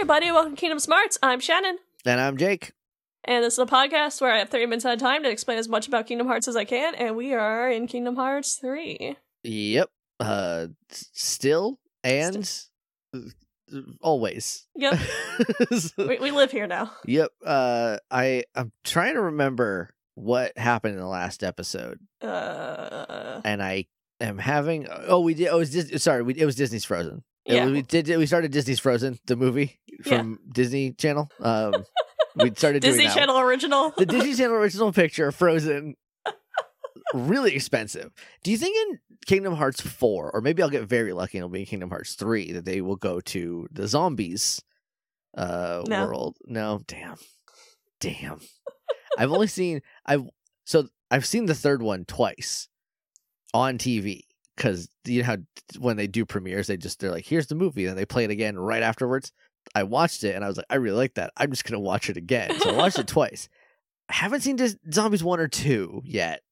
Everybody, welcome to Kingdom Smarts. I'm Shannon, And I'm Jake. and this is a podcast where I have 30 minutes at a time to explain as much about Kingdom Hearts as I can, and we are in Kingdom Hearts 3. Yep. Uh still and uh, always. Yep, we, we live here now. yep. Uh I I'm trying to remember what happened in the last episode Uh, and I am having oh we did oh it was Dis- sorry, we, it was Disney's Frozen. Yeah. we did we started Disney's Frozen, the movie Yeah. from Disney Channel. Um we started doing Disney. Channel original. the Disney Channel original picture, Frozen, really expensive. Do you think in Kingdom Hearts 4, or maybe I'll get very lucky and it'll be in Kingdom Hearts 3, that they will go to the zombies uh No. world? No, damn. Damn. I've only seen I've so I've seen the third one twice on TV. Cause you know how when they do premieres, they just they're like, here's the movie, and they play it again right afterwards. I watched it and I was like, I really like that. I'm just gonna watch it again. So I watched it twice. I haven't seen Dis- Zombies one or two yet.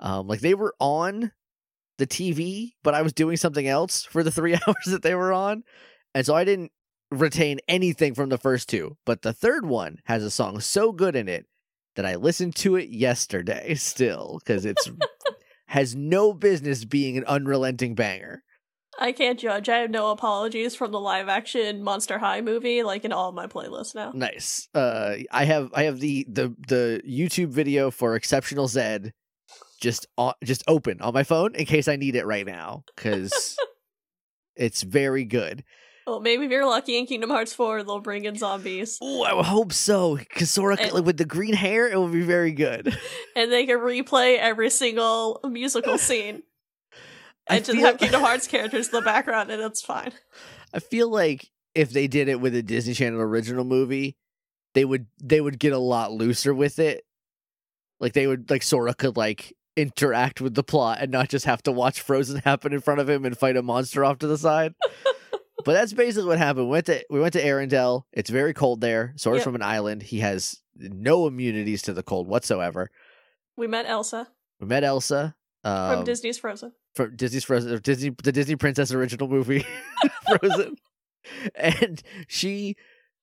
Um, like they were on the TV, but I was doing something else for the three hours that they were on, and so I didn't retain anything from the first two. But the third one has a song so good in it that I listened to it yesterday still because it's has no business being an unrelenting banger. I can't judge. I have no apologies from the live action Monster High movie, like in all of my playlists now. Nice. Uh, I have I have the the the YouTube video for Exceptional Zed just on, just open on my phone in case I need it right now because it's very good. Well, maybe if you're lucky in Kingdom Hearts 4, they'll bring in zombies. Oh, I hope so. Because Sora And- like, with the green hair, it would be very good. and they can replay every single musical scene I and just have Kingdom Hearts characters in the background, and it's fine. I feel like if they did it with a Disney Channel original movie, they would they would get a lot looser with it. Like they would like Sora could like interact with the plot and not just have to watch Frozen happen in front of him and fight a monster off to the side. But that's basically what happened. We went to we went to Arendelle. It's very cold there. Sora's Yep. from an island. He has no immunities to the cold whatsoever. We met Elsa We met Elsa um, from Disney's Frozen. from Disney's Frozen, Disney, the Disney Princess original movie, Frozen, and she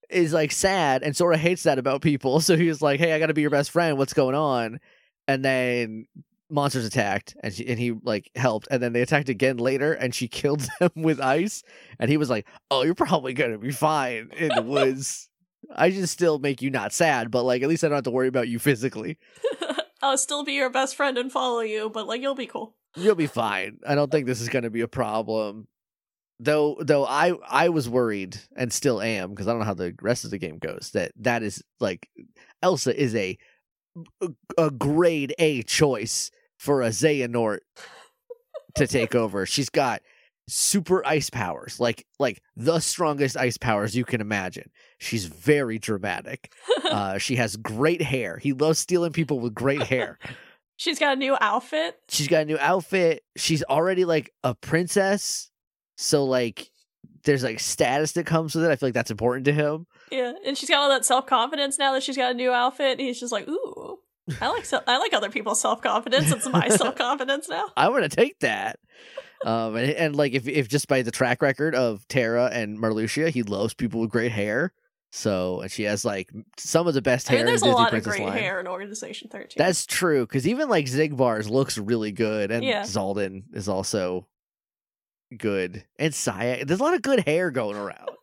is like sad, and Sora hates that about people. So he was like, "Hey, I got to be your best friend. What's going on?" And then monsters attacked, and she and he like helped, and then they attacked again later, and she killed them with ice. And he was like, "Oh, you're probably gonna be fine in the woods." I just still make you not sad, but like at least I don't have to worry about you physically. I'll still be your best friend and follow you, but like you'll be cool. You'll be fine. I don't think this is going to be a problem. Though though I I was worried and still am because I don't know how the rest of the game goes that that is like Elsa is a a grade A choice for a Xehanort to take over. She's got super ice powers, like like the strongest ice powers you can imagine. She's very dramatic. Uh, she has great hair. He loves stealing people with great hair. She's got a new outfit. she's got a new outfit. She's already like a princess. So like there's like status that comes with it. I feel like that's important to him. Yeah, and she's got all that self confidence now that she's got a new outfit. He's just like, ooh, I like se- I like other people's self confidence. It's my self confidence now. I want to take that. Um and, and like if if just by the track record of Terra and Marluxia, he loves people with great hair. So and she has like some of the best I hair mean, there's in a Disney lot Princess of great line. hair in Organization 13. That's true because even like Xigbar's looks really good, and Yeah. Xaldin is also good, and Saya. There's a lot of good hair going around.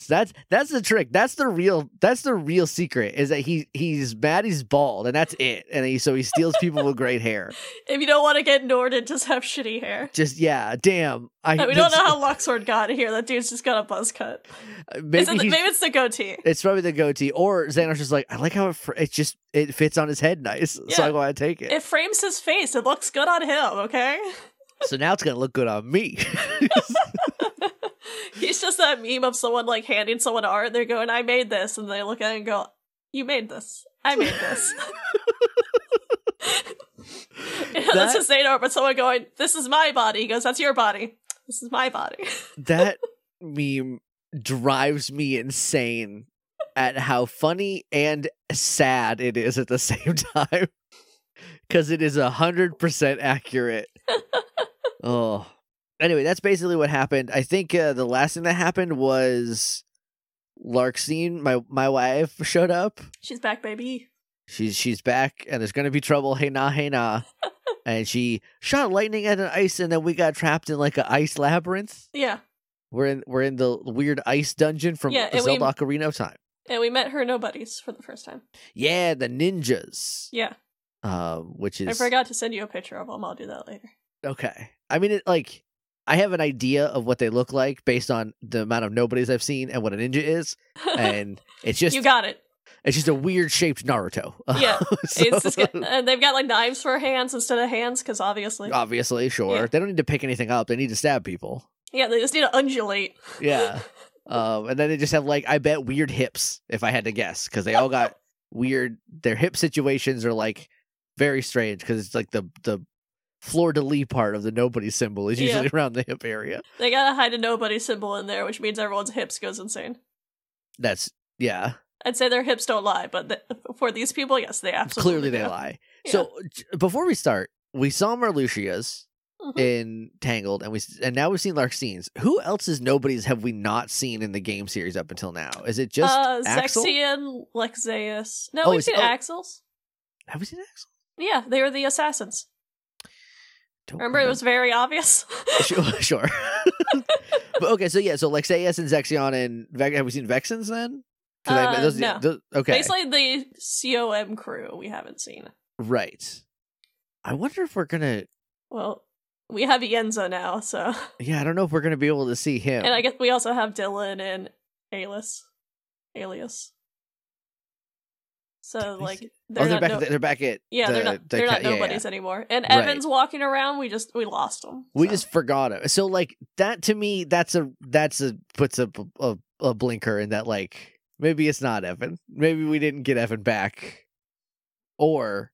So that's that's the trick. That's the real. That's the real secret is that he he's mad he's bald, and that's it. And he so he steals people with great hair. if you don't want to get Norden, just have shitty hair. Just yeah, damn. I we don't know how Luxord got here. That dude's just got a buzz cut. Uh, maybe, it the- maybe it's the goatee. it's probably the goatee, or Xehanort's just like I like how it, fr- it just it fits on his head nice, so Yeah. I want to take it. It frames his face. It looks good on him. Okay. so now it's gonna look good on me. He's just that meme of someone like handing someone art. They're going, "I made this," and they look at it and go, "You made this. I made this." That's That- just Xehanort, but someone going, "This is my body." He goes, "That's your body. This is my body." that meme drives me insane at how funny and sad it is at the same time because it is a hundred percent accurate oh anyway that's basically what happened i think uh, the last thing that happened was Larxene, my my wife, showed up. She's back, baby. She's she's back, and there's gonna be trouble. Hey nah, hey nah. and she shot lightning at an ice, and then we got trapped in like an ice labyrinth. Yeah. We're in we're in the weird ice dungeon from Yeah, and we- Zelda Ocarina of Time. And we met her nobodies for the first time. Yeah, the ninjas. Yeah. Um, which is I forgot to send you a picture of them. I'll do that later. okay. I mean, it like I have an idea of what they look like based on the amount of nobodies I've seen and what a ninja is, and it's just you got it. it's just a weird shaped Naruto. Yeah, So- It's just and they've got like knives for hands instead of hands because obviously, obviously, sure. Yeah. They don't need to pick anything up. They need to stab people. yeah, they just need to undulate. Yeah. um, and then they just have like I bet weird hips if I had to guess because they all got weird. Their hip situations are like very strange because it's like the the fleur de lis part of the nobody symbol is Yeah. usually around the hip area. They gotta hide a nobody symbol in there, which means everyone's hips goes insane. That's yeah. I'd say their hips don't lie, but th- for these people, yes, they absolutely Clearly they lie. Yeah. So before we start, we saw Marluxia's Mhm. in Tangled, and we s- and now we've seen Larxene's. Who else's nobodies have we not seen in the game series up until now? Is it just uh, Axel? Zexion, Lexaeus. No, Oh, we've seen oh. Axel's. Have we seen Axel? Yeah, they were the assassins. Don't Remember, it was very obvious. sure. sure. but okay, so yeah, so like Lexaeus and Zexion and Ve- have we seen Vexens then? 'Cause I- Uh, those- no. those- okay, Basically, the COM crew we haven't seen. right. I wonder if we're gonna. Well, we have Ienzo now, so Yeah, I don't know if we're gonna be able to see him. and I guess we also have Dilan and Aeleus, Aeleus. So like they're oh, they're not back. no- they're back at. yeah the- they're not the they're not yeah, yeah. nobodies anymore. And Right. Even's walking around. We just we lost him. We so. just forgot him. So like that to me, that's a that's a puts a a, a blinker in that like maybe it's not Even. Maybe we didn't get Evan back, or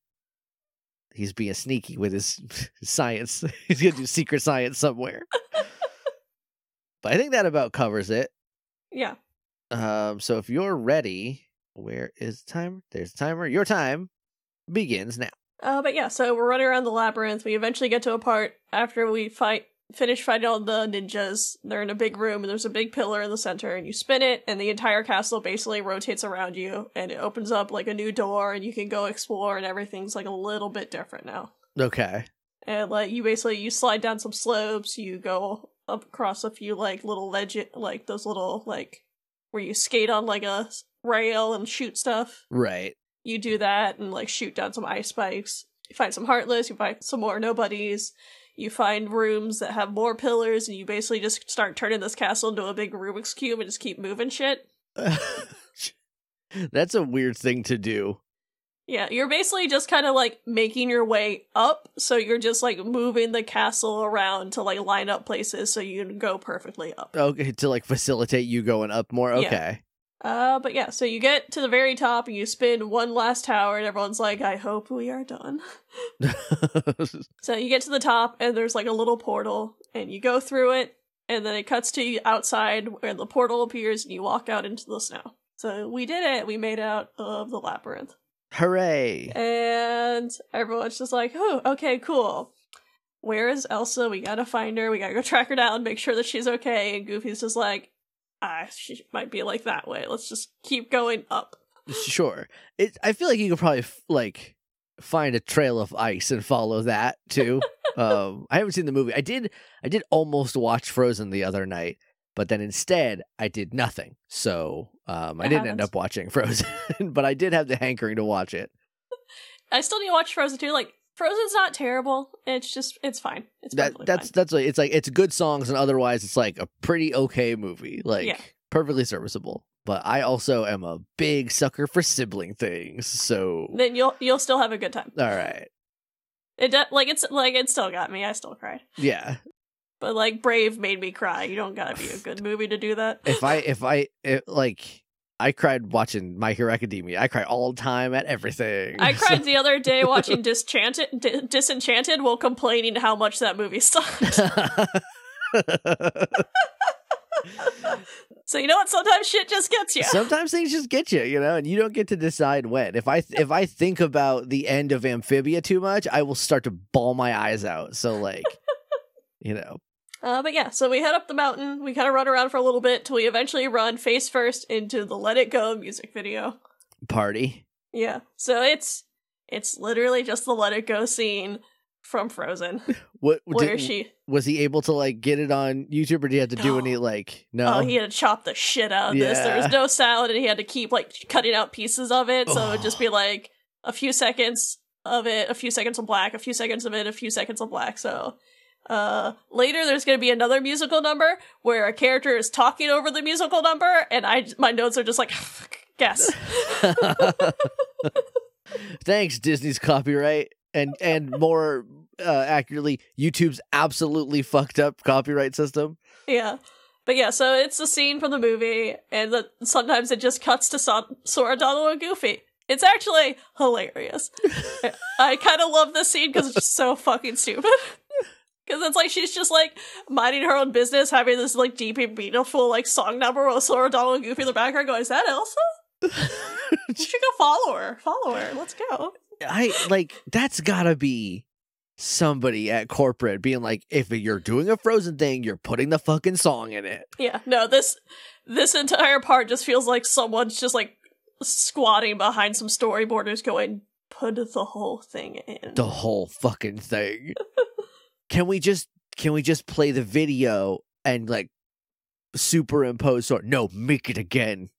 he's being sneaky with his, his science. he's gonna do secret science somewhere. but I think that about covers it. yeah. Um, so if you're ready, where is the timer? There's the timer. Your time begins now. Uh, but yeah, so we're running around the labyrinth. We eventually get to a part after we fight, finish fighting all the ninjas. They're in a big room, and there's a big pillar in the center, and you spin it, and the entire castle basically rotates around you, and it opens up like a new door, and you can go explore, and everything's like a little bit different now. Okay. And like you basically you slide down some slopes, you go up across a few like little ledge, like those little like where you skate on like a rail and shoot stuff Right. you do that and like shoot down some ice spikes. You find some heartless, you find some more nobodies. You find rooms that have more pillars, and you basically just start turning this castle into a big Rubik's cube and just keep moving shit. That's a weird thing to do. Yeah, you're basically just kind of like making your way up, so you're just like moving the castle around to like line up places so you can go perfectly up. Okay, to like facilitate you going up more. Yeah. Okay. Uh, but yeah, so you get to the very top and you spin one last tower, and everyone's like, I hope we are done. So you get to the top, and there's like a little portal, and you go through it, and then it cuts to you outside where the portal appears, and you walk out into the snow. So we did it. We made out of the labyrinth. Hooray. And everyone's just like, oh, okay, cool. Where is Elsa? We gotta find her. We gotta go track her down, make sure that she's okay. And Goofy's just like, ah, she might be like that way. Let's just keep going up. Sure. It I feel like you could probably f- like find a trail of ice and follow that too. um I haven't seen the movie. I did I did almost watch Frozen the other night, but then instead I did nothing. So, um I didn't end up watching Frozen, but I did have the hankering to watch it. I still need to watch Frozen too. Like, Frozen's not terrible. It's just, it's fine. It's That that's fine. that's like it's like it's good songs and otherwise it's like a pretty okay movie. Like Yeah. perfectly serviceable. But I also am a big sucker for sibling things. So Then you'll you'll still have a good time. all right. It de- like it's like it still got me. I still cried. Yeah. But like Brave made me cry. You don't gotta be a good movie to do that. if I if I it, like I cried watching My Hero Academia. I cry all the time at everything. I cried the other day watching Disenchanted, D- Disenchanted while complaining how much that movie sucked. so you know what? Sometimes shit just gets you. Sometimes things just get you, you know, and you don't get to decide when. If I if I think about the end of Amphibia too much, I will start to bawl my eyes out. So like, you know, Uh, but yeah, so we head up the mountain. We kind of run around for a little bit till we eventually run face first into the "Let It Go" music video. Party. Yeah, so it's it's literally just the "Let It Go" scene from Frozen. What where did- she? was he able to like get it on YouTube, or did he have to do any like no? Oh, he had to chop the shit out of this. There was no sound, and he had to keep like cutting out pieces of it. So it would just be like a few seconds of it, a few seconds of black, a few seconds of it, a few seconds of black. So uh later there's going to be another musical number where a character is talking over the musical number and i my notes are just like guess. Thanks, Disney's copyright, and and more uh, accurately, YouTube's absolutely fucked up copyright system. yeah. But yeah so it's a scene from the movie and the, sometimes it just cuts to so- sora donald and goofy. It's actually hilarious. I- i kind of love this scene because it's just so fucking stupid Because it's like she's just like minding her own business, having this like deep and beautiful like song number with Sora, Donald, and Goofy in the background going, Is that Elsa? You should go follow her. Follow her. Let's go. I like that's gotta be somebody at corporate being like, if you're doing a Frozen thing, you're putting the fucking song in it. Yeah, no, this this entire part just feels like someone's just like squatting behind some storyboarders going, put the whole thing in. The whole fucking thing. can we just can we just play the video and like superimpose or no, make it again.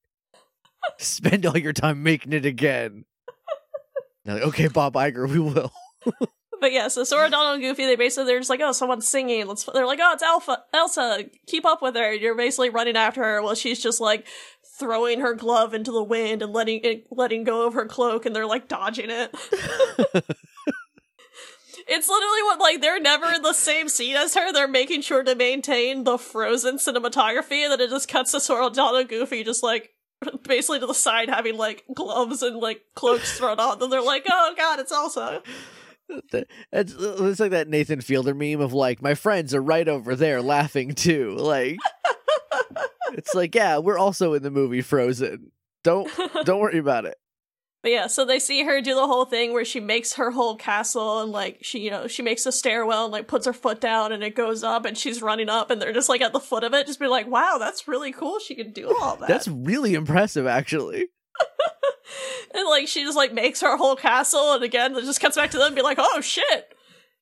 Spend all your time making it again. Like, okay, Bob Iger, we will. But yeah, so Sora, Donald, and Goofy, they basically they're just like, oh, someone's singing. Let's. They're like, oh, it's Alpha, Elsa. Keep up with her. You're basically running after her while she's just like throwing her glove into the wind and letting it, letting go of her cloak, and they're like dodging it. it's literally what like they're never in the same scene as her. They're making sure to maintain the Frozen cinematography, and then it just cuts to Sora, Donald, and Goofy just like. Basically to the side, having like gloves and like cloaks thrown on Then They're like, "Oh God, it's Elsa." It's, uh, it's like that Nathan Fielder meme of like, my friends are right over there laughing too. Like, it's like, yeah, we're also in the movie Frozen. Don't don't worry about it. But yeah, so they see her do the whole thing where she makes her whole castle and like she, you know, she makes a stairwell and like puts her foot down and it goes up and she's running up and they're just like at the foot of it, just be like, wow, that's really cool. She can do all that. That's really impressive, actually. and like she just like makes her whole castle and again it just cuts back to them and be like, oh shit.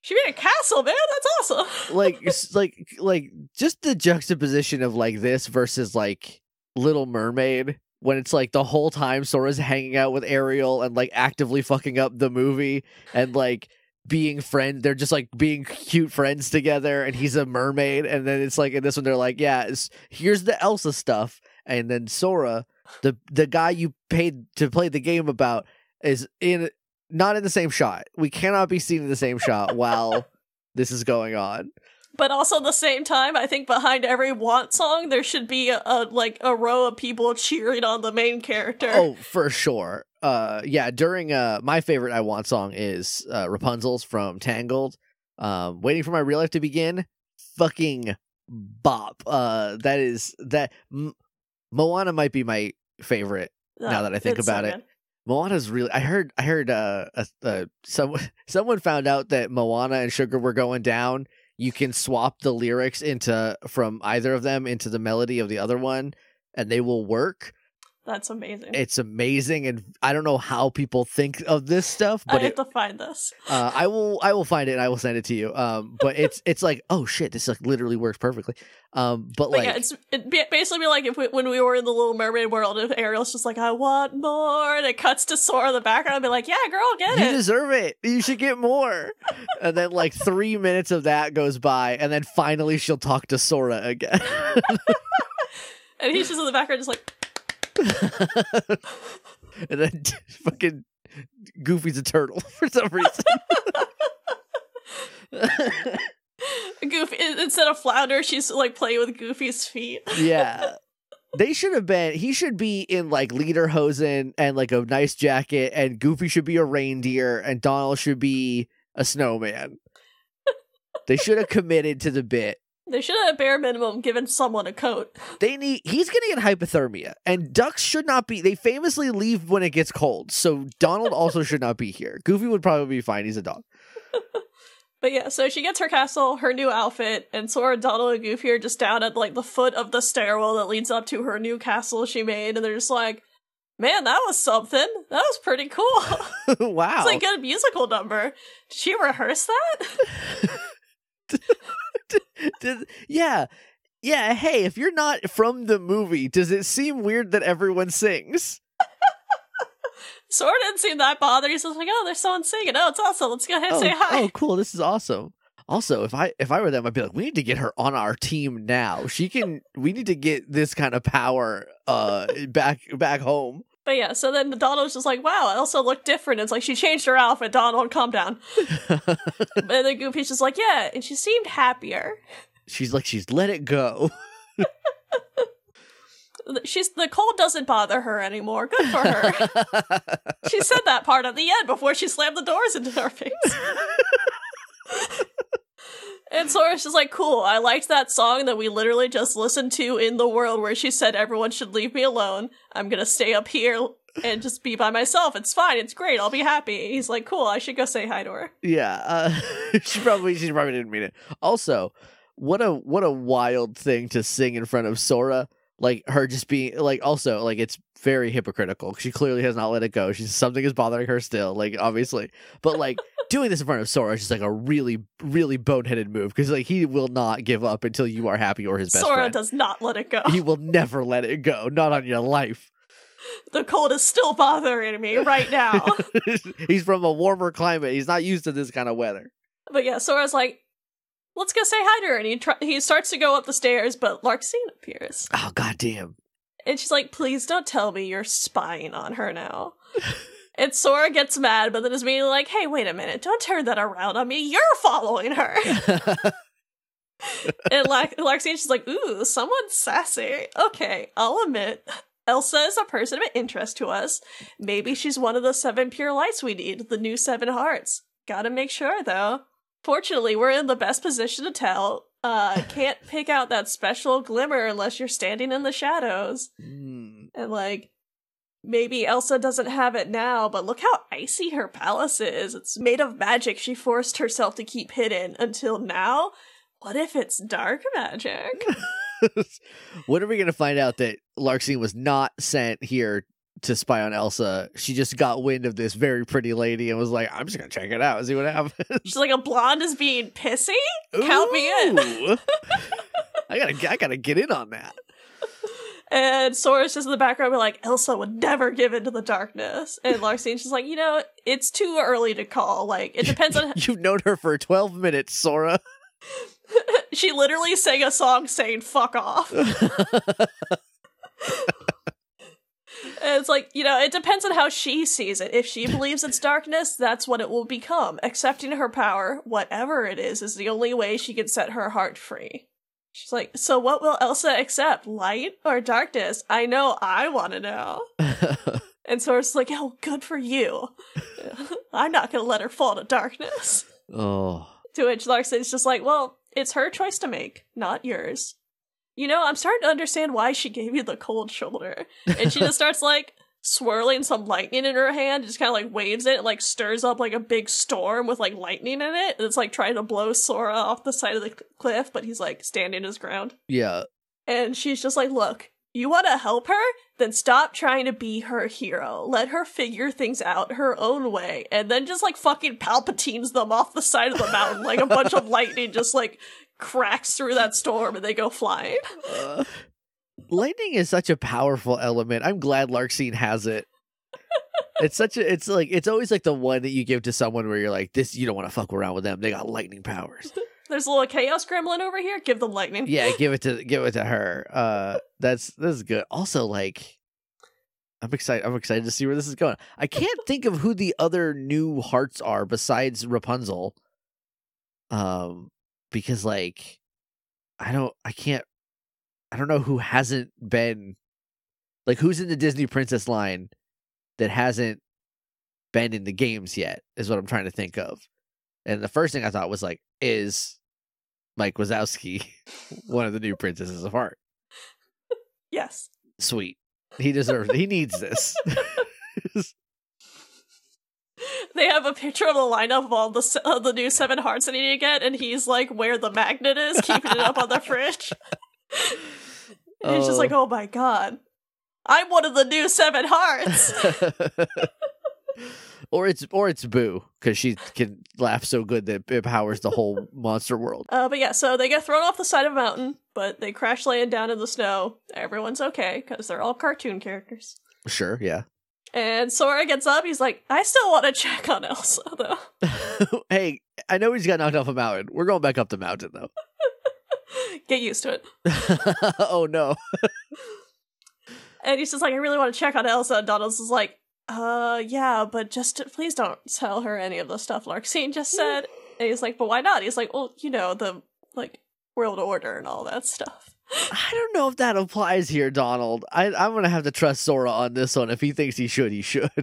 She made a castle, man. That's awesome. Like, like, like just the juxtaposition of like this versus like Little Mermaid. When it's like the whole time Sora's hanging out with Ariel and like actively fucking up the movie and like being friends, they're just like being cute friends together, and he's a mermaid. And then it's like in this one, they're like, yeah, it's, here's the Elsa stuff, and then Sora, the the guy you paid to play the game about, is in not in the same shot. We cannot be seen in the same shot while this is going on. But also at the same time, I think behind every want song there should be a, a like a row of people cheering on the main character. Oh, for sure. Uh, yeah. During uh, my favorite I want song is uh, Rapunzel's from Tangled. Um, waiting for my real life to begin. Fucking bop. Uh, that is that. M- Moana might be my favorite. now that I think it's so about it. good. Moana's really. I heard. I heard. Uh, uh, uh someone someone found out that Moana and Sugar were going down. You can swap the lyrics into from either of them into the melody of the other one, and they will work. That's amazing. It's amazing, and I don't know how people think of this stuff, I but have it, to find this. uh, I will. I will find it and I will send it to you. Um, but it's it's like oh shit, this like literally works perfectly. Um, but But like yeah, it's it ba- basically be like if we, when we were in the Little Mermaid world, if Ariel's just like, "I want more," and it cuts to Sora in the background, I'd be like, "Yeah, girl, get you it." You deserve it. You should get more. and then like three minutes of that goes by, and then finally she'll talk to Sora again. and he's just in the background, just like, and then fucking Goofy's a turtle for some reason. Goofy instead of Flounder, she's like playing with Goofy's feet. yeah. They should have been. He should be in like lederhosen and like a nice jacket, and Goofy should be a reindeer, and Donald should be a snowman. they should have committed to the bit. They should have, at bare minimum, given someone a coat. They need. He's gonna get hypothermia, and ducks should not be. They famously leave when it gets cold, so Donald also should not be here. Goofy would probably be fine. He's a dog. But yeah, so she gets her castle, her new outfit, and Sora, Donald, and Goofy are just down at like the foot of the stairwell that leads up to her new castle she made, and they're just like, "Man, that was something. That was pretty cool. wow. it's like a musical number. Did she rehearse that?" Did- yeah. Yeah, hey, if you're not from the movie, does it seem weird that everyone sings? Sora didn't seem that bothered. He's just like, "Oh, there's someone singing. Oh, it's awesome. Let's go ahead and oh, say hi." oh, cool, this is awesome. Also, if I if I were them, I'd be like, we need to get her on our team now. She can we need to get this kind of power uh back back home. But yeah, so then the Donald's just like, wow, Elsa looked different. It's like she changed her outfit. Donald, calm down. and then Goofy's just like, yeah, and she seemed happier. she's like she's let it go. She's the cold doesn't bother her anymore. Good for her. she said that part at the end before she slammed the doors into her face. And Sora's just like, cool. I liked that song that we literally just listened to in the world where she said everyone should leave me alone. I'm gonna stay up here and just be by myself. It's fine. It's great. I'll be happy. He's like, cool. I should go say hi to her. yeah, uh, she probably she probably didn't mean it. Also, what a what a wild thing to sing in front of Sora. Like her just being like also like it's very hypocritical. She clearly has not let it go. She's something is bothering her still, like obviously. But like doing this in front of Sora is just like a really really boneheaded move because like he will not give up until you are happy or his best Sora friend. does not let it go. He will never let it go. Not on your life. the cold is still bothering me right now. He's from a warmer climate. He's not used to this kind of weather. but yeah, Sora's like, let's go say hi to her. And he, tr- he starts to go up the stairs, but Larxene appears. Oh goddamn. And she's like, please don't tell me you're spying on her now. and Sora gets mad, but then is immediately like, hey, wait a minute. Don't turn that around on me. You're following her. and La- Larxene's just like, ooh, someone's sassy. Okay, I'll admit. Elsa is a person of interest to us. Maybe she's one of the seven pure lights we need, the new seven hearts. Gotta make sure, though. Fortunately, we're in the best position to tell. Uh, can't pick out that special glimmer unless you're standing in the shadows. Hmm. And like, maybe Elsa doesn't have it now, but look how icy her palace is. It's made of magic she forced herself to keep hidden until now. What if it's dark magic? when are we going to find out that Larxene was not sent here to spy on Elsa? She just got wind of this very pretty lady and was like, I'm just to check it out and see what happens. She's like, a blonde is being pissy? Count me in. I gotta, I gotta get in on that. And Sora's just in the background, like, Elsa would never give in to the darkness. And Larxene's just like, you know, it's too early to call. Like, it depends on. You've known her for 12 minutes, Sora. she literally sang a song saying "fuck off." It's like, you know, it depends on how she sees it. If she believes it's darkness, that's what it will become. Accepting her power, whatever it is, is the only way she can set her heart free. She's like, so what will Elsa accept? Light or darkness? I know I want to know. And Sora's like, oh, good for you. I'm not going to let her fall to darkness. oh. To which Larxene's just like, well, it's her choice to make, not yours. You know, I'm starting to understand why she gave you the cold shoulder. And she just starts like swirling some lightning in her hand, just kind of like waves it, like stirs up like a big storm with like lightning in it. And it's like trying to blow Sora off the side of the cliff, but he's like standing his ground. Yeah. And she's just like, look, you want to help her? Then stop trying to be her hero. Let her figure things out her own way. And then just like fucking palpatines them off the side of the mountain. like a bunch of lightning just like cracks through that storm and they go flying. Uh, lightning is such a powerful element. I'm glad Larxene has it. it's such a it's like it's always like the one that you give to someone where you're like this you don't want to fuck around with them. They got lightning powers. There's a little chaos gremlin over here. Give them lightning. yeah, give it to give it to her. Uh that's this is good. Also like I'm excited I'm excited to see where this is going. I can't think of who the other new hearts are besides Rapunzel. Um because like I don't I can't I don't know who hasn't been like who's in the Disney princess line that hasn't been in the games yet is what I'm trying to think of. And the first thing I thought was like is Mike Wazowski one of the new princesses of heart. Yes. Sweet. He deserves he needs this. they have a picture of the lineup of all the of the new seven hearts that he need to get, and he's like where the magnet is, keeping it up on the fridge. And He's just like, oh my god, I'm one of the new seven hearts. or it's or it's Boo because she can laugh so good that it powers the whole monster world. Uh, but yeah, so they get thrown off the side of a mountain, but they crash land down in the snow. Everyone's okay because they're all cartoon characters. Sure, yeah. And Sora gets up. He's like, I still want to check on Elsa, though. hey, I know he's got knocked off a mountain. We're going back up the mountain though. Get used to it. oh no. And he's just like, I really want to check on Elsa. And Donald's is like, uh, yeah, but just please don't tell her any of the stuff Larxene just said. and he's like, but why not? He's like, well, you know, the, like, world order and all that stuff. I don't know if that applies here, Donald. I, I'm gonna have to trust Sora on this one. If he thinks he should, he should.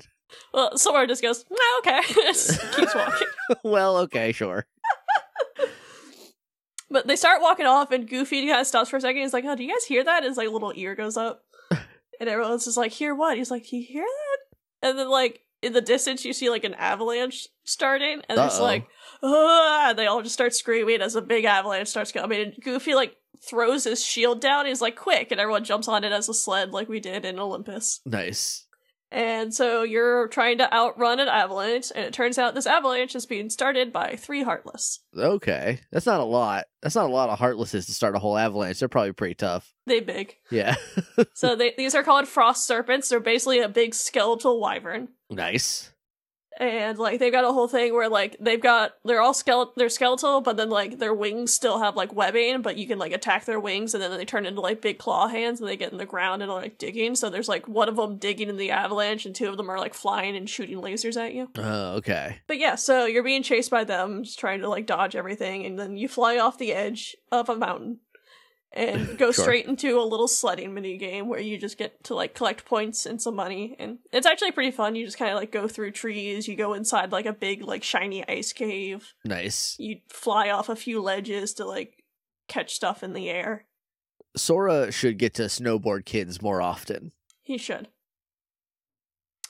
Well, Sora just goes, okay. Keeps walking. well, okay, sure. But they start walking off, and Goofy kind of stops for a second. He's like, "Oh, do you guys hear that?" His like little ear goes up, and everyone's just like, "Hear what?" He's like, "Do you hear that?" And then like in the distance, you see like an avalanche starting, and it's Uh-oh. like, ah! They all just start screaming as a big avalanche starts coming. And Goofy like throws his shield down. He's like, "Quick!" And everyone jumps on it as a sled, like we did in Olympus. Nice. And so you're trying to outrun an avalanche, and it turns out this avalanche is being started by three Heartless. Okay, that's not a lot. That's not a lot of heartlesses to start a whole avalanche. They're probably pretty tough. They big. Yeah. So they, these are called frost serpents. They're basically a big skeletal wyvern, nice. And like they've got a whole thing where like they've got they're all skeletal, they're skeletal, but then like their wings still have like webbing, but you can like attack their wings, and then they turn into like big claw hands, and they get in the ground and are like digging. So there's like one of them digging in the avalanche, and two of them are like flying and shooting lasers at you. Oh, okay. But yeah, so you're being chased by them, just trying to like dodge everything, and then you fly off the edge of a mountain and go Sure. straight into a little sledding mini game where you just get to like collect points and some money, and it's actually pretty fun. You just kind of like go through trees, you go inside like a big like shiny ice cave, Nice. you fly off a few ledges to like catch stuff in the air. Sora should get to snowboard kids more often. He should.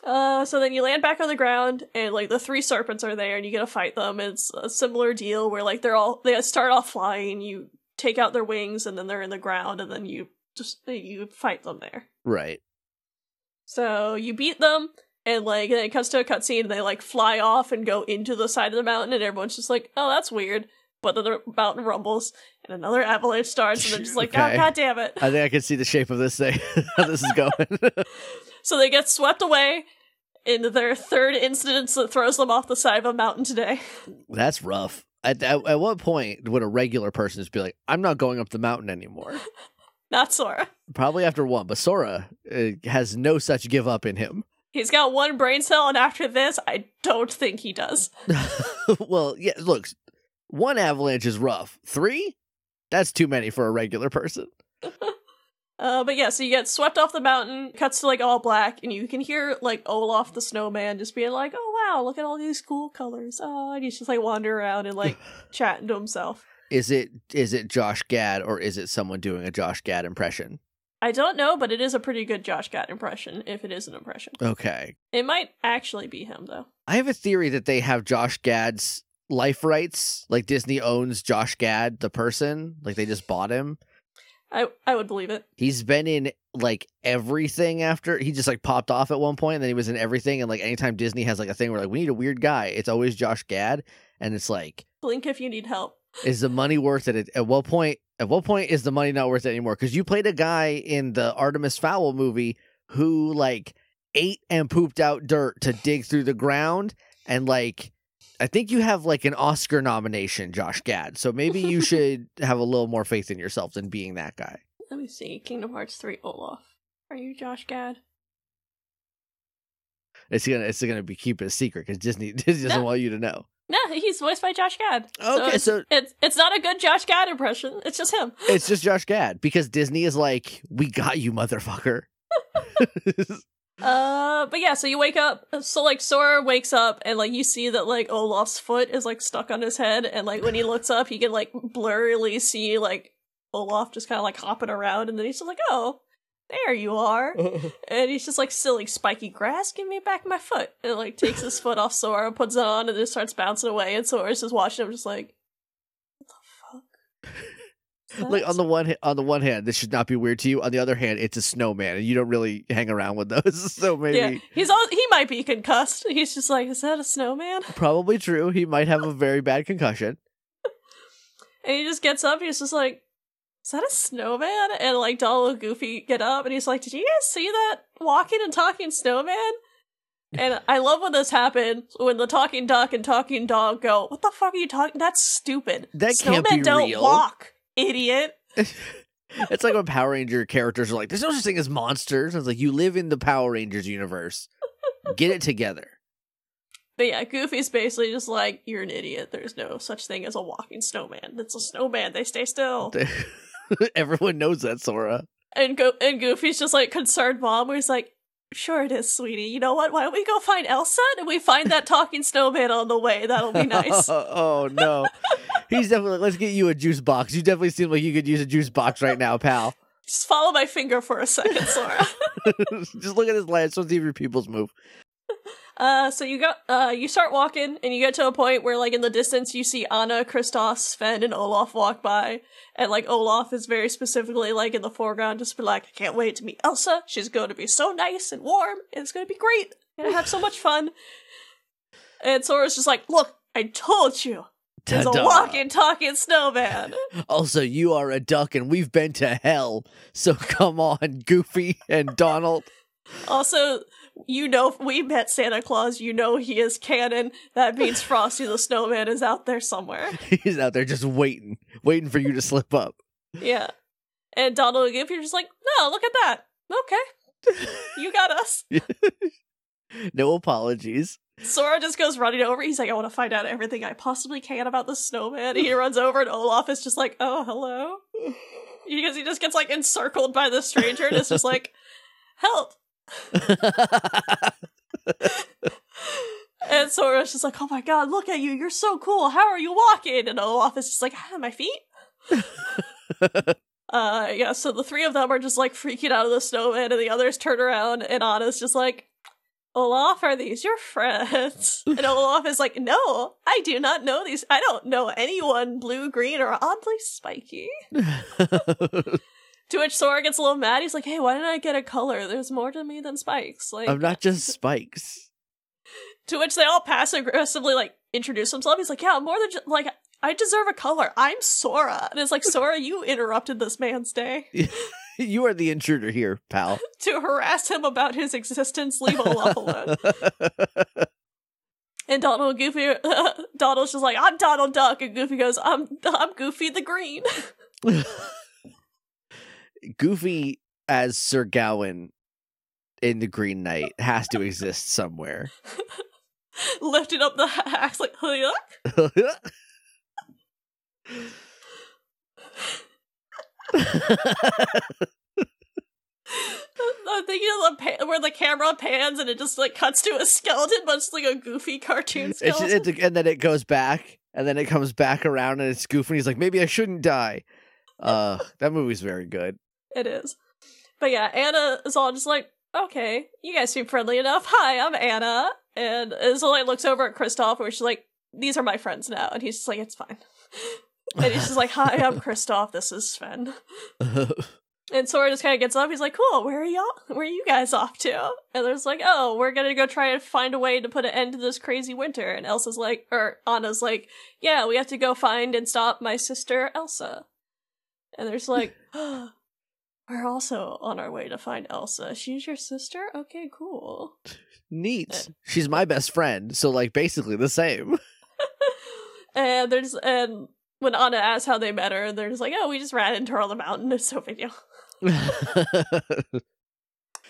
Uh, so then you land back on the ground, and like the three serpents are there, and you get to fight them. It's a similar deal where like they're all they start off flying, you take out their wings, and then they're in the ground, and then you just you fight them there. Right. So you beat them, and like then it comes to a cutscene, and they like fly off and go into the side of the mountain, and everyone's just like, "Oh, that's weird." But then the mountain rumbles, and another avalanche starts, and they're just like, oh, Okay. "Oh, god damn it!" I think I can see the shape of this thing. how this is going. So they get swept away in their third incident that throws them off the side of a mountain today. That's rough. At, at at what point would a regular person just be like, "I'm not going up the mountain anymore"? Not Sora. Probably after one, but Sora uh, has no such give up in him. He's got one brain cell, and after this, I don't think he does. well, yeah. Look, one avalanche is rough. Three, that's too many for a regular person. Uh, but yeah, so you get swept off the mountain, cuts to like all black, and you can hear like Olaf the snowman just being like, "Oh wow, look at all these cool colors." Oh, and he's just like wandering around and like chatting to himself. Is it is it Josh Gad or is it someone doing a Josh Gad impression? I don't know, but it is a pretty good Josh Gad impression, if it is an impression. Okay. It might actually be him though. I have a theory that they have Josh Gad's life rights. Like Disney owns Josh Gad, the person. Like they just bought him. I I would believe it. He's been in like everything after he just like popped off at one point and then he was in everything. And like anytime Disney has like a thing where like we need a weird guy, it's always Josh Gad. And it's like, Blink if you need help. is the money worth it? At what point at what point is the money not worth it anymore? Because you played a guy in the Artemis Fowl movie who like ate and pooped out dirt to dig through the ground and like I think you have like an Oscar nomination, Josh Gad. So maybe you should have a little more faith in yourself than being that guy. Let me see. Kingdom Hearts 3 Olaf. Are you Josh Gad? It's gonna it's gonna be keep it a secret because Disney Disney doesn't No. want you to know. No, he's voiced by Josh Gad. Okay, it's, so- it's it's not a good Josh Gad impression. It's just him. It's just Josh Gad because Disney is like, we got you, motherfucker. Uh, but yeah, so you wake up. So like Sora wakes up and like you see that like Olaf's foot is like stuck on his head, and like when he looks up, he can like blurrily see like Olaf just kind of like hopping around, and then he's just like, oh. there you are. and he's just like, silly spiky grass, give me back my foot. And like takes his foot off Sora, puts it on, and just starts bouncing away. And Sora's just watching him, just like, like on the one on the one hand, this should not be weird to you. On the other hand, it's a snowman, and you don't really hang around with those. So maybe yeah, he's all he might be concussed. He's just like, is that a snowman? probably true. He might have a very bad concussion. And he just gets up. He's just like, is that a snowman? And like Donald and Goofy get up, and he's like, did you guys see that walking and talking snowman? And I love when this happens when the talking duck and talking dog go, "What the fuck are you talking? That's stupid. That Snowmen can't be don't real." walk, idiot." It's like when Power Ranger characters are like, "There's no such thing as monsters." It's like you live in the Power Rangers universe. Get it together. But yeah, Goofy's basically just like, "You're an idiot. There's no such thing as a walking snowman. It's a snowman. They stay still." Everyone knows that, Sora. And Go- and Goofy's just like concerned mom, where he's like, "Sure it is, sweetie. You know what? Why don't we go find Elsa and we find that talking snowman on the way? That'll be nice." oh no, he's definitely. Let's get you a juice box. You definitely seem like you could use a juice box right now, pal. just follow my finger for a second, Sora. Just look at his legs. Let's see if your pupils move. Uh, so you go, uh, you start walking, and you get to a point where, like, in the distance, you see Anna, Kristoff, Sven, and Olaf walk by, and like Olaf is very specifically like in the foreground, just be like, "I can't wait to meet Elsa. She's going to be so nice and warm, and it's going to be great. I'm Gonna have so much fun." And Sora's just like, "Look, I told you." There's a walking, talking snowman. Also, you are a duck, and we've been to hell. So come on, Goofy and Donald. Also, you know, we met Santa Claus. You know he is canon. That means Frosty the Snowman is out there somewhere. He's out there just waiting, waiting for you to slip up. Yeah. And Donald and Goofy are just like, no, look at that. Okay. You got us. No apologies. Sora just goes running over. He's like, I want to find out everything I possibly can about the snowman. He runs over, and Olaf is just like, oh, hello. Because he just gets like encircled by the stranger and it's just like, help. And so Sora's just like, oh my god, look at you. You're so cool. How are you walking? And Olaf is just like, ah, my feet. uh, yeah, so the three of them are just like freaking out of the snowman, and the others turn around, and Anna's just like, Olaf, are these your friends? And Olaf is like, no, I do not know these. I don't know anyone blue, green, or oddly spiky. To which Sora gets a little mad. He's like, hey, why didn't I get a color? There's more to me than spikes. Like, I'm not just spikes. To which they all pass aggressively like introduce themselves. He's like, yeah, I'm more than just like I deserve a color. I'm Sora. And it's like, Sora, you interrupted this man's day you are the intruder here, pal. to harass him about his existence. Leave Olaf alone. And Donald and Goofy, Donald's just like, I'm Donald Duck, and Goofy goes, I'm I'm Goofy the Green. Goofy as Sir Gawain in the Green Knight has to exist somewhere. Lifting up the axe like, yuck. I'm thinking of the pa- where the camera pans and it just like cuts to a skeleton, but it's like a goofy cartoon It's, skeleton. it's, and then it goes back, and then it comes back around, and it's Goofy. And he's like, maybe I shouldn't die. Uh, that movie's very good. It is. But yeah, Anna is all just like, okay, you guys seem friendly enough. Hi, I'm Anna. And Isolde looks over at Kristoff where she's like, these are my friends now. And he's just like, it's fine. And he's just like, hi, I'm Kristoff. This is Sven. And Sora just kind of gets up. He's like, cool, where are y'all? Where are you guys off to? And there's like, oh, we're gonna go try and find a way to put an end to this crazy winter. And Elsa's like, or Anna's like, yeah, we have to go find and stop my sister Elsa. And there's like, oh, we're also on our way to find Elsa. She's your sister? Okay, cool. Neat. Eh. She's my best friend, so like basically the same. And there's, and when Anna asks how they met her, they're just like, oh, we just ran into her on the mountain. It's no big deal.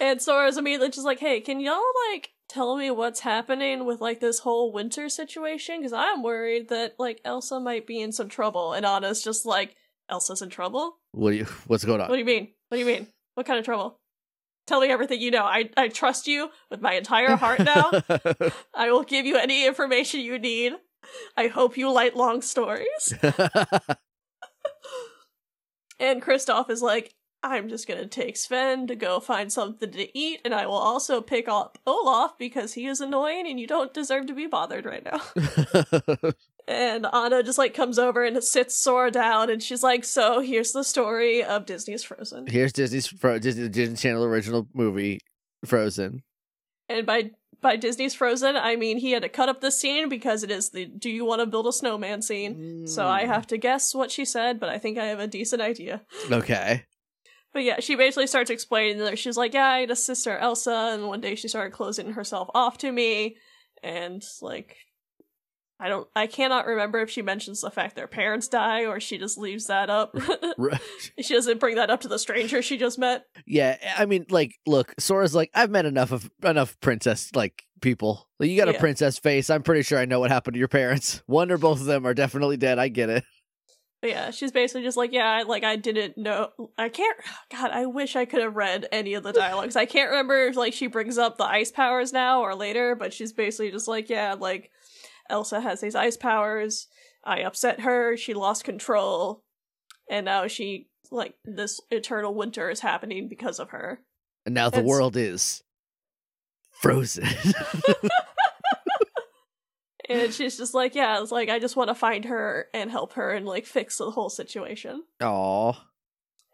And Sora's immediately just like, hey, can y'all, like, tell me what's happening with, like, this whole winter situation? Because I'm worried that, like, Elsa might be in some trouble. And Anna's just like, Elsa's in trouble? what do you? What's going on? What do you mean? What do you mean? What kind of trouble? Tell me everything you know. I, I trust you with my entire heart now. I will give you any information you need. I hope you like long stories. And Kristoff is like, I'm just gonna take Sven to go find something to eat, and I will also pick up Olaf because he is annoying and you don't deserve to be bothered right now. and Anna just like comes over and sits Sora down, and she's like, "So here's the story of Disney's Frozen." Here's Disney's Fro- Disney, Disney Channel original movie, Frozen. And by by Disney's Frozen, I mean he had to cut up the scene because it is the "Do you want to build a snowman?" scene. So I Mm. have to guess what she said, but I think I have a decent idea. Okay. But yeah, she basically starts explaining that she's like, yeah, I had a sister Elsa, and one day she started closing herself off to me, and like, I don't, I cannot remember if she mentions the fact their parents die or she just leaves that up. R- she doesn't bring that up to the stranger she just met. Yeah, I mean, like, look, Sora's like, I've met enough of enough princess like people. Like, you got a princess face. I'm pretty sure I know what happened to your parents. One or both of them are definitely dead. I get it. Yeah, she's basically just like, yeah, I- like I didn't know. I can't. God, I wish I could have read any of the dialogues. I can't remember if like she brings up the ice powers now or later, but she's basically just like, yeah, like Elsa has these ice powers. I upset her. She lost control, and now she like this eternal winter is happening because of her. And now the It's- world is frozen. And she's just like, yeah, it's like I just want to find her and help her and like fix the whole situation. Aw.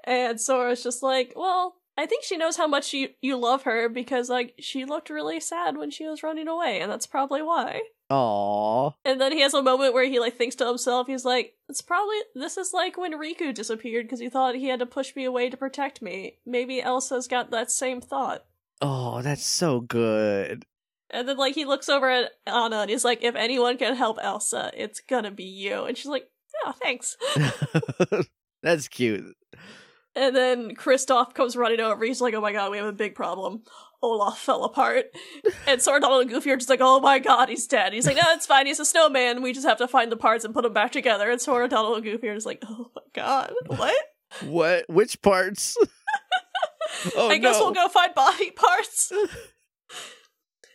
And Sora's just like, well, I think she knows how much you, you love her because, like, she looked really sad when she was running away, and that's probably why. Aw. And then he has a moment where he, like, thinks to himself, he's like, it's probably, this is like when Riku disappeared because he thought he had to push me away to protect me. Maybe Elsa's got that same thought. Oh, that's so good. And then, like, he looks over at Anna and he's like, if anyone can help Elsa, it's gonna be you. And she's like, oh, thanks. that's cute. And then Kristoff comes running over. He's like, "Oh my god, we have a big problem. Olaf fell apart." And Sora, Donald, and Goofy are just like, "Oh my god, he's dead." He's like, "No, it's fine. He's a snowman. We just have to find the parts and put them back together." And Sora, Donald, and Goofy are just like, "Oh my god, what?" What? Which parts? oh, I guess no. we'll go find body parts.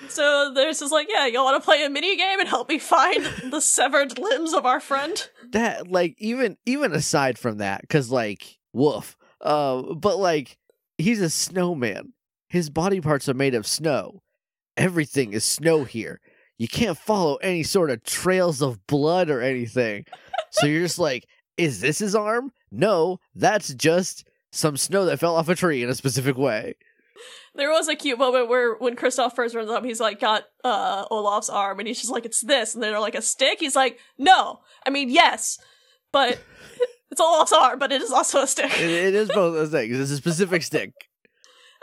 So there's just like, "Yeah, you want to play a mini game and help me find the severed limbs of our friend?" that like even even aside from that because like woof. Uh but like he's a snowman. His body parts are made of snow. Everything is snow here. You can't follow any sort of trails of blood or anything. So you're just like is this his arm? No that's just some snow that fell off a tree in a specific way There was a cute moment where when Kristoff first runs up, he's like got uh Olaf's arm and he's just like, it's this, and they're like a stick. He's like, no. I mean yes, but it's Olaf's arm, but it is also a stick. it, it is both those things it's a specific stick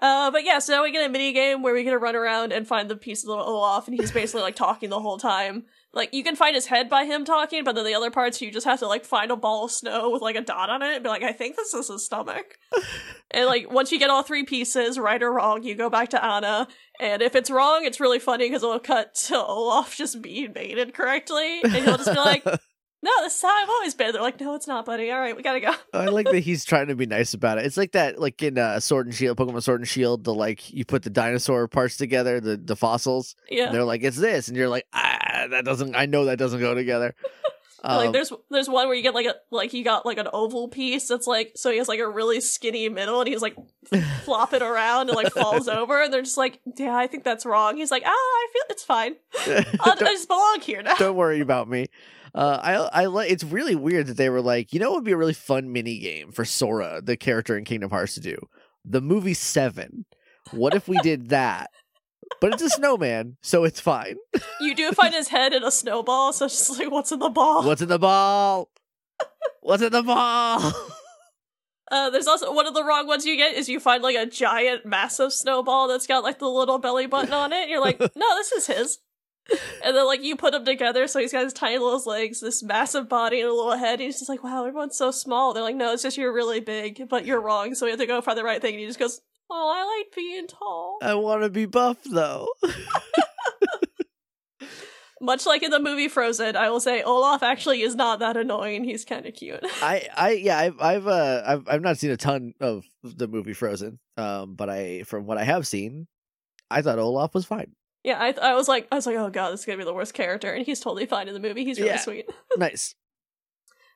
Uh but yeah, so now we get a mini game where we get to run around and find the piece of Olaf, and he's basically like talking the whole time. Like you can find his head by him talking, but then the other parts you just have to like find a ball of snow with like a dot on it and be like, I think this is his stomach. and like once you get all three pieces, right or wrong, you go back to Anna. And if it's wrong, it's really funny because it'll cut to Olaf just being baited correctly. And he'll just be like, No, this is how I've always been. They're like, No, it's not, buddy. All right, we gotta go. I like that he's trying to be nice about it. It's like that, like in uh, Sword and Shield, Pokemon Sword and Shield, the like you put the dinosaur parts together, the the fossils. Yeah. And they're like, it's this, and you're like, ah, that doesn't. I know that doesn't go together. like Um, there's there's one where you get like a like he got like an oval piece that's like so he has like a really skinny middle and he's like flopping around and like falls over and they're just like yeah I think that's wrong he's like ah I feel it's fine I'll, I just belong here now don't worry about me. Uh, I I like. It's really weird that they were like, you know, what would be a really fun mini game for Sora, the character in Kingdom Hearts, to do the movie Seven. What if we did that? But it's a snowman, so it's fine. you do find his head in a snowball so it's just like what's in the ball What's in the ball? What's in the ball? uh there's also one of the wrong ones you get is you find like a giant massive snowball that's got like the little belly button on it and you're like no this is his and then like you put them together so he's got his tiny little legs this massive body and a little head and he's just like wow everyone's so small they're like no it's just you're really big but you're wrong so we have to go find the right thing and he just goes oh i like being tall I want to be buff though. much like in the movie frozen i will say olaf actually is not that annoying he's kind of cute I, I, yeah, I've, I've, uh, I've, I've not seen a ton of the movie Frozen. Um, but I, from what I have seen, I thought Olaf was fine. yeah I, I was like i was like oh god this is gonna be the worst character and he's totally fine in the movie he's really Yeah. sweet nice.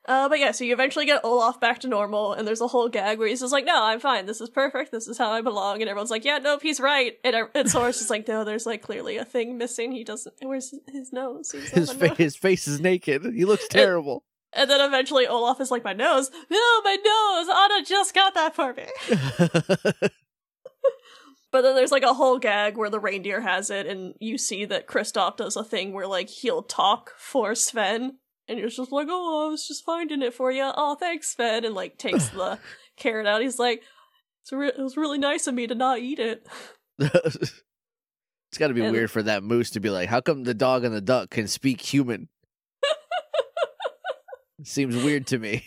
Uh, but yeah, so you eventually get Olaf back to normal, and there's a whole gag where he's just like, "No, I'm fine. This is perfect. This is how I belong." And everyone's like, "Yeah, nope, he's right." And, and Sora's just like, "No, there's like clearly a thing missing. He doesn't. Where's his nose? His fa- his face is naked. He looks terrible." And, and then eventually Olaf is like, "My nose? No, my nose. Anna just got that for me." But then there's like a whole gag where the reindeer has it, and you see that Kristoff does a thing where like he'll talk for Sven, and you're just like, "Oh, I was just finding it for you. Oh, thanks, Fed. and like takes the carrot out. He's like, re- "It was really nice of me to not eat it." it's got to be and, weird for that moose to be like, "How come the dog and the duck can speak human?" Seems weird to me.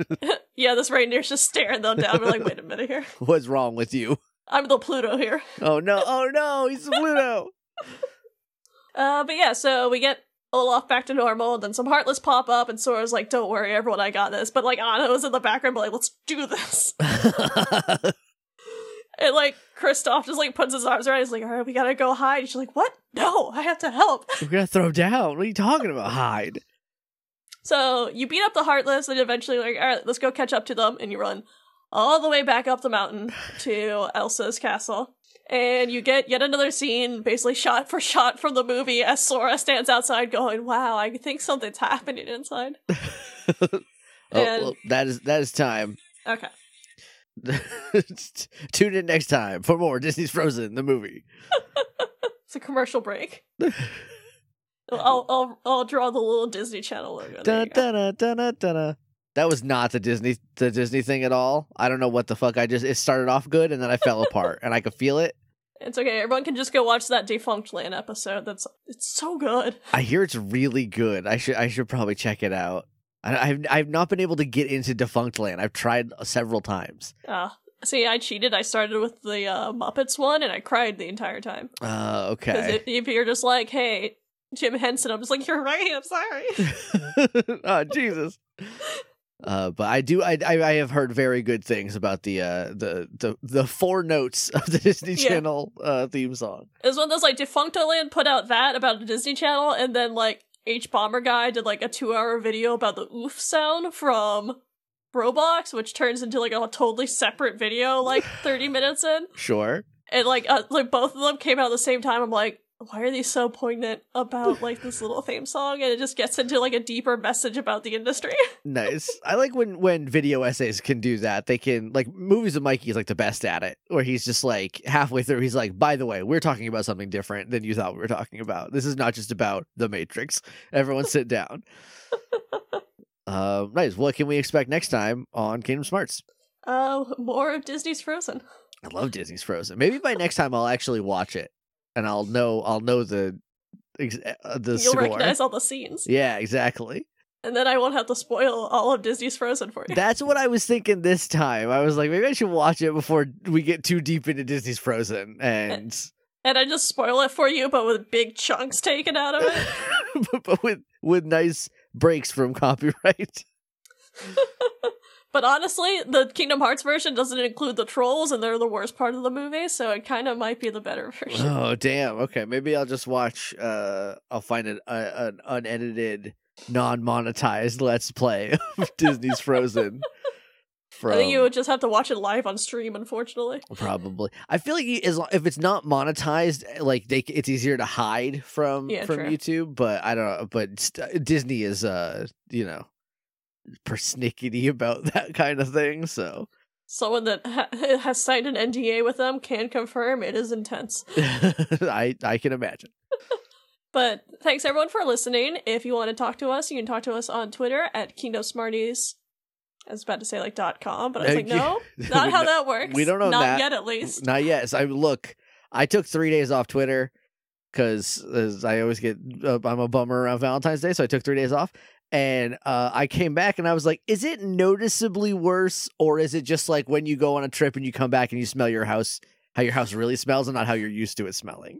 yeah, this reindeer's just staring them down. We're like, "Wait a minute here. What's wrong with you?" I'm the Pluto here. Oh no! Oh no! He's the Pluto. uh, but yeah, so we get Olaf back to normal, and then some Heartless pop up, and Sora's like, "Don't worry, everyone, I got this." But like Anna was in the background, but like, "Let's do this." and like Kristoff just like puts his arms around. He's like, "All right, we gotta go hide." she's like, "What? No, I have to help." We're gonna throw down. What are you talking about? Hide. So you beat up the Heartless, and eventually, like, all right, let's go catch up to them, and you run all the way back up the mountain to Elsa's castle. And you get yet another scene, basically shot for shot from the movie, as Sora stands outside going, Wow, I think something's happening inside. oh, and... well, that is that is time. Okay. Tune in next time for more Disney's Frozen, the movie. it's a commercial break. I'll, I'll I'll draw the little Disney Channel logo. Da, da, da, da, that was not the Disney the Disney thing at all. I don't know what the fuck I just it started off good and then I fell apart and I could feel it. It's okay. Everyone can just go watch that Defunct Defunctland episode. That's it's so good. I hear it's really good. I should I should probably check it out. I, have I've not been able to get into Defunct Defunctland. I've tried several times. Uh, see, I cheated. I started with the uh, Muppets one, and I cried the entire time. Uh, okay. If, you're just like, hey, Jim Henson, I'm just like, you're right. I'm sorry. oh Jesus. Uh, but I do I, I have heard very good things about the uh the the the four notes of the Disney yeah. Channel uh theme song. It was one of those like Defunctland put out that about the Disney Channel, and then like Hbomberguy did like a two hour video about the oof sound from Roblox, which turns into like a totally separate video like thirty minutes in. Sure. And like uh, like both of them came out at the same time. I'm like, why are they so poignant about like this little theme song? And it just gets into like a deeper message about the industry. Nice. I like when when video essays can do that. They can like movies of mikey is like the best at it where he's just like halfway through he's like by the way we're talking about something different than you thought we were talking about. This is not just about the matrix. Everyone sit down. Uh nice. What can we expect next time on kingdom smarts? Uh more of disney's frozen. I love disney's frozen. Maybe by next time i'll actually watch it and I'll know I'll know the uh, the You'll score. recognize all the scenes. Yeah, exactly. And then I won't have to spoil all of Disney's Frozen for you. That's what I was thinking this time. I was like, maybe I should watch it before we get too deep into Disney's Frozen, and and I just spoil it for you, but with big chunks taken out of it, but, but with with nice breaks from copyright. But honestly, the Kingdom Hearts version doesn't include the trolls, and they're the worst part of the movie, so it kind of might be the better version. Oh damn! Okay, maybe I'll just watch. Uh, I'll find an, uh, an unedited, non-monetized Let's Play of Disney's Frozen. From... I think you would just have to watch it live on stream. Unfortunately, probably. I feel like as long, if it's not monetized, like they, it's easier to hide from yeah, from true. YouTube. But I don't know. But Disney is, uh, you know, persnickety about that kind of thing. So someone that ha- has signed an NDA with them can confirm it is intense. I I can imagine. but thanks everyone for listening. If you want to talk to us, you can talk to us on Twitter at Kingdom Smarties. I was about to say like dot com, but I was like, no, not how that works. We don't know not that. yet, at least. Not yet. So I look. I took three days off Twitter because as I always get uh, I'm a bummer around Valentine's Day, so I took three days off, and uh, I came back and I was like, is it noticeably worse, or is it just like when you go on a trip and you come back and you smell your house, how your house really smells, and not how you're used to it smelling?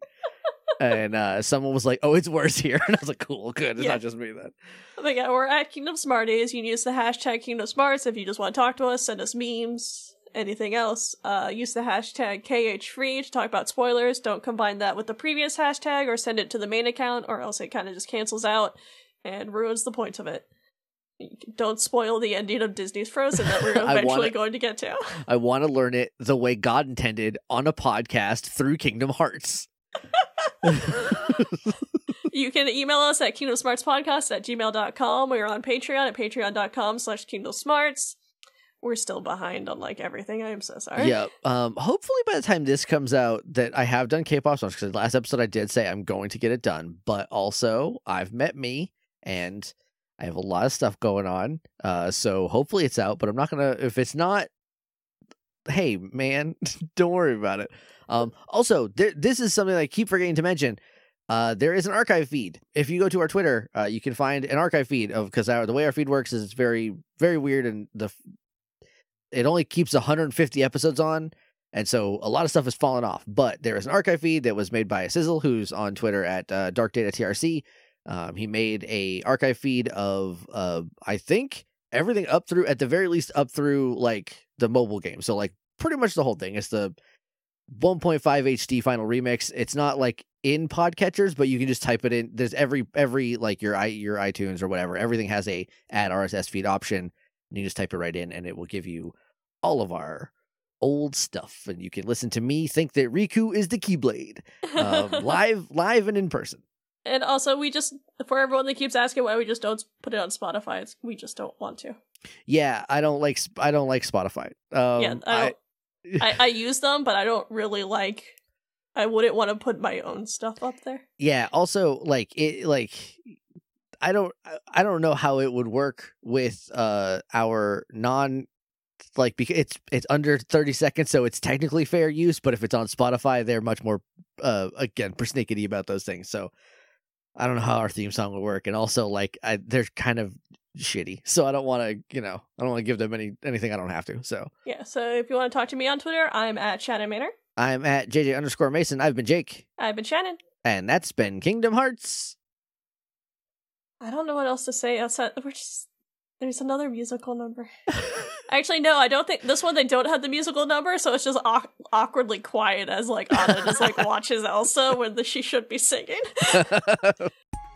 and uh, someone was like, "Oh, it's worse here," and I was like, "Cool, good. It's yeah. not just me then." But yeah, we're at Kingdom Smarties. You can use the hashtag Kingdom Smarts if you just want to talk to us, send us memes, anything else. Uh, use the hashtag KHFree to talk about spoilers. Don't combine that with the previous hashtag or send it to the main account, or else it kind of just cancels out and ruins the point of it. don't spoil the ending of Disney's Frozen that we're eventually wanna, going to get to. I want to learn it the way God intended on a podcast through Kingdom Hearts. you can email us at kingdomsmartspodcast at gmail.com. We're on Patreon at patreon.com slash kingdomsmarts. We're still behind on like everything. I am so sorry. Yeah. Um. Hopefully, by the time this comes out, that I have done K-pop songs because last episode I did say I'm going to get it done. But also, I've met me and I have a lot of stuff going on. Uh, so hopefully it's out, but I'm not gonna. If it's not, hey man, don't worry about it. Um, also, th- this is something I keep forgetting to mention. Uh, there is an archive feed. If you go to our Twitter, uh, you can find an archive feed of because the way our feed works is it's very very weird and the it only keeps 150 episodes on. And so a lot of stuff has fallen off, but there is an archive feed that was made by Sizzle, who's on Twitter at uh, Dark Data TRC. Um, he made a archive feed of uh, I think everything up through at the very least up through like the mobile game. So like pretty much the whole thing. It's the 1.5 HD final remix. It's not like in podcatchers, but you can just type it in. There's every every like your i your iTunes or whatever. Everything has a add RSS feed option. And you just type it right in, and it will give you all of our old stuff, and you can listen to me think that Riku is the Keyblade um, live live and in person. And also, we just for everyone that keeps asking why we just don't put it on Spotify, it's, we just don't want to. Yeah, I don't like I don't like Spotify. Um, yeah, I, I, I, I use them, but I don't really like. I wouldn't want to put my own stuff up there. Yeah. Also, like it, like I don't, I don't know how it would work with uh our non like because it's it's under 30 seconds so it's technically fair use but if it's on spotify they're much more uh again persnickety about those things so I don't know how our theme song would work, and also like I, they're kind of shitty, so I don't want to, you know, I don't want to give them any anything I don't have to. So yeah, so if you want to talk to me on Twitter, I'm at Shannon Manor. I'm at JJ underscore Mason. I've been Jake. I've been Shannon. And that's been Kingdom Hearts. I don't know what else to say outside. We're just there's another musical number. Actually, no, I don't think this one they don't have the musical number, so it's just au- awkwardly quiet as like Anna just like watches Elsa when the, she should be singing.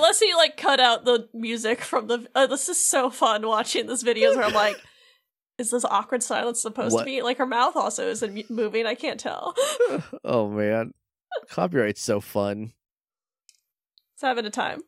Unless he like cut out the music from the. Uh, this is so fun watching this videos where I'm like, is this awkward silence supposed what? to be? Like her mouth also isn't moving. I can't tell. oh man, copyright's so fun. It's having a time.